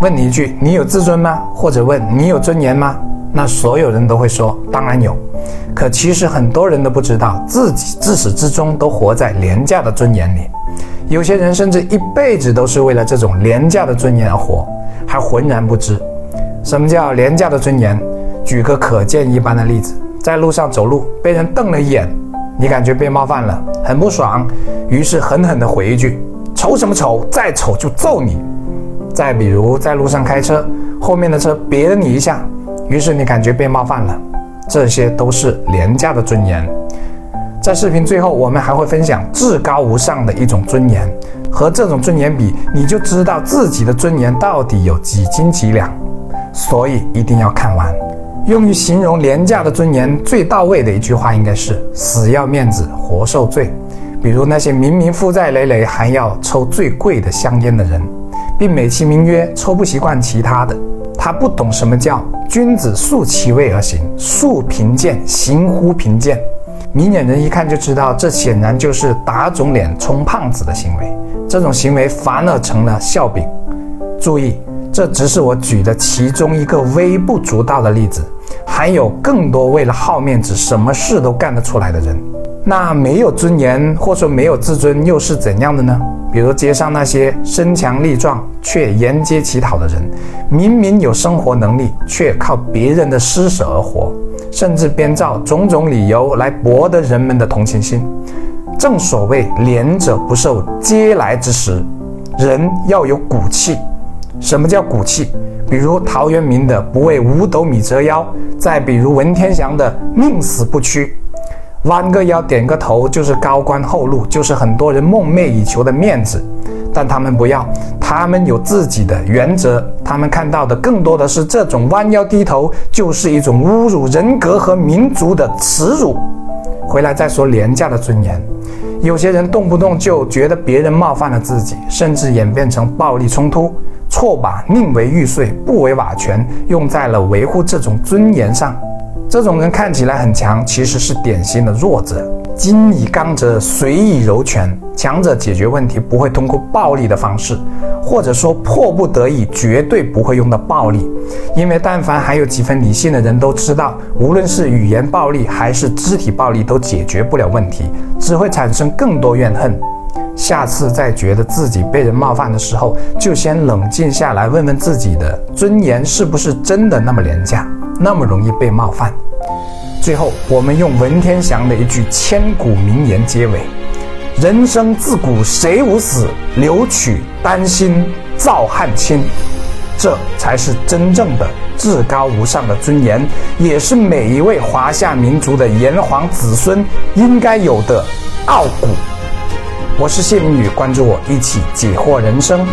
问你一句：“你有自尊吗？”或者问你有尊严吗？那所有人都会说：“当然有。”可其实很多人都不知道，自己自始至终都活在廉价的尊严里。有些人甚至一辈子都是为了这种廉价的尊严而活，还浑然不知什么叫廉价的尊严。举个可见一斑的例子，在路上走路被人瞪了一眼，你感觉被冒犯了，很不爽，于是狠狠地回一句：“丑什么丑？再丑就揍你！”再比如在路上开车，后面的车别了你一下，于是你感觉被冒犯了，这些都是廉价的尊严。在视频最后，我们还会分享至高无上的一种尊严，和这种尊严比，你就知道自己的尊严到底有几斤几两。所以一定要看完。用于形容廉价的尊严最到位的一句话，应该是“死要面子活受罪”。比如那些明明负债累累，还要抽最贵的香烟的人。并美其名曰抽不习惯其他的，他不懂什么叫君子素其位而行，素贫贱行乎贫贱。明眼人一看就知道，这显然就是打肿脸充胖子的行为。这种行为反而成了笑柄。注意，这只是我举的其中一个微不足道的例子，还有更多为了好面子什么事都干得出来的人。那没有尊严或者说没有自尊又是怎样的呢？比如街上那些身强力壮却沿街乞讨的人，明明有生活能力，却靠别人的施舍而活，甚至编造种种理由来博得人们的同情心。正所谓廉者不受嗟来之食，人要有骨气。什么叫骨气？比如陶渊明的“不为五斗米折腰”，再比如文天祥的“宁死不屈”。弯个腰、点个头，就是高官厚禄，就是很多人梦寐以求的面子。但他们不要，他们有自己的原则。他们看到的更多的是这种弯腰低头，就是一种侮辱人格和民族的耻辱。回来再说廉价的尊严。有些人动不动就觉得别人冒犯了自己，甚至演变成暴力冲突，错把宁为玉碎不为瓦全用在了维护这种尊严上。这种人看起来很强，其实是典型的弱者。金以刚者水以柔拳，强者解决问题不会通过暴力的方式，或者说迫不得已绝对不会用到暴力，因为但凡还有几分理性的人都知道，无论是语言暴力还是肢体暴力都解决不了问题，只会产生更多怨恨。下次再觉得自己被人冒犯的时候，就先冷静下来，问问自己的尊严是不是真的那么廉价。那么容易被冒犯。最后，我们用文天祥的一句千古名言结尾：“人生自古谁无死，留取丹心照汗青。”这才是真正的至高无上的尊严，也是每一位华夏民族的炎黄子孙应该有的傲骨。我是谢明宇，关注我，一起解惑人生。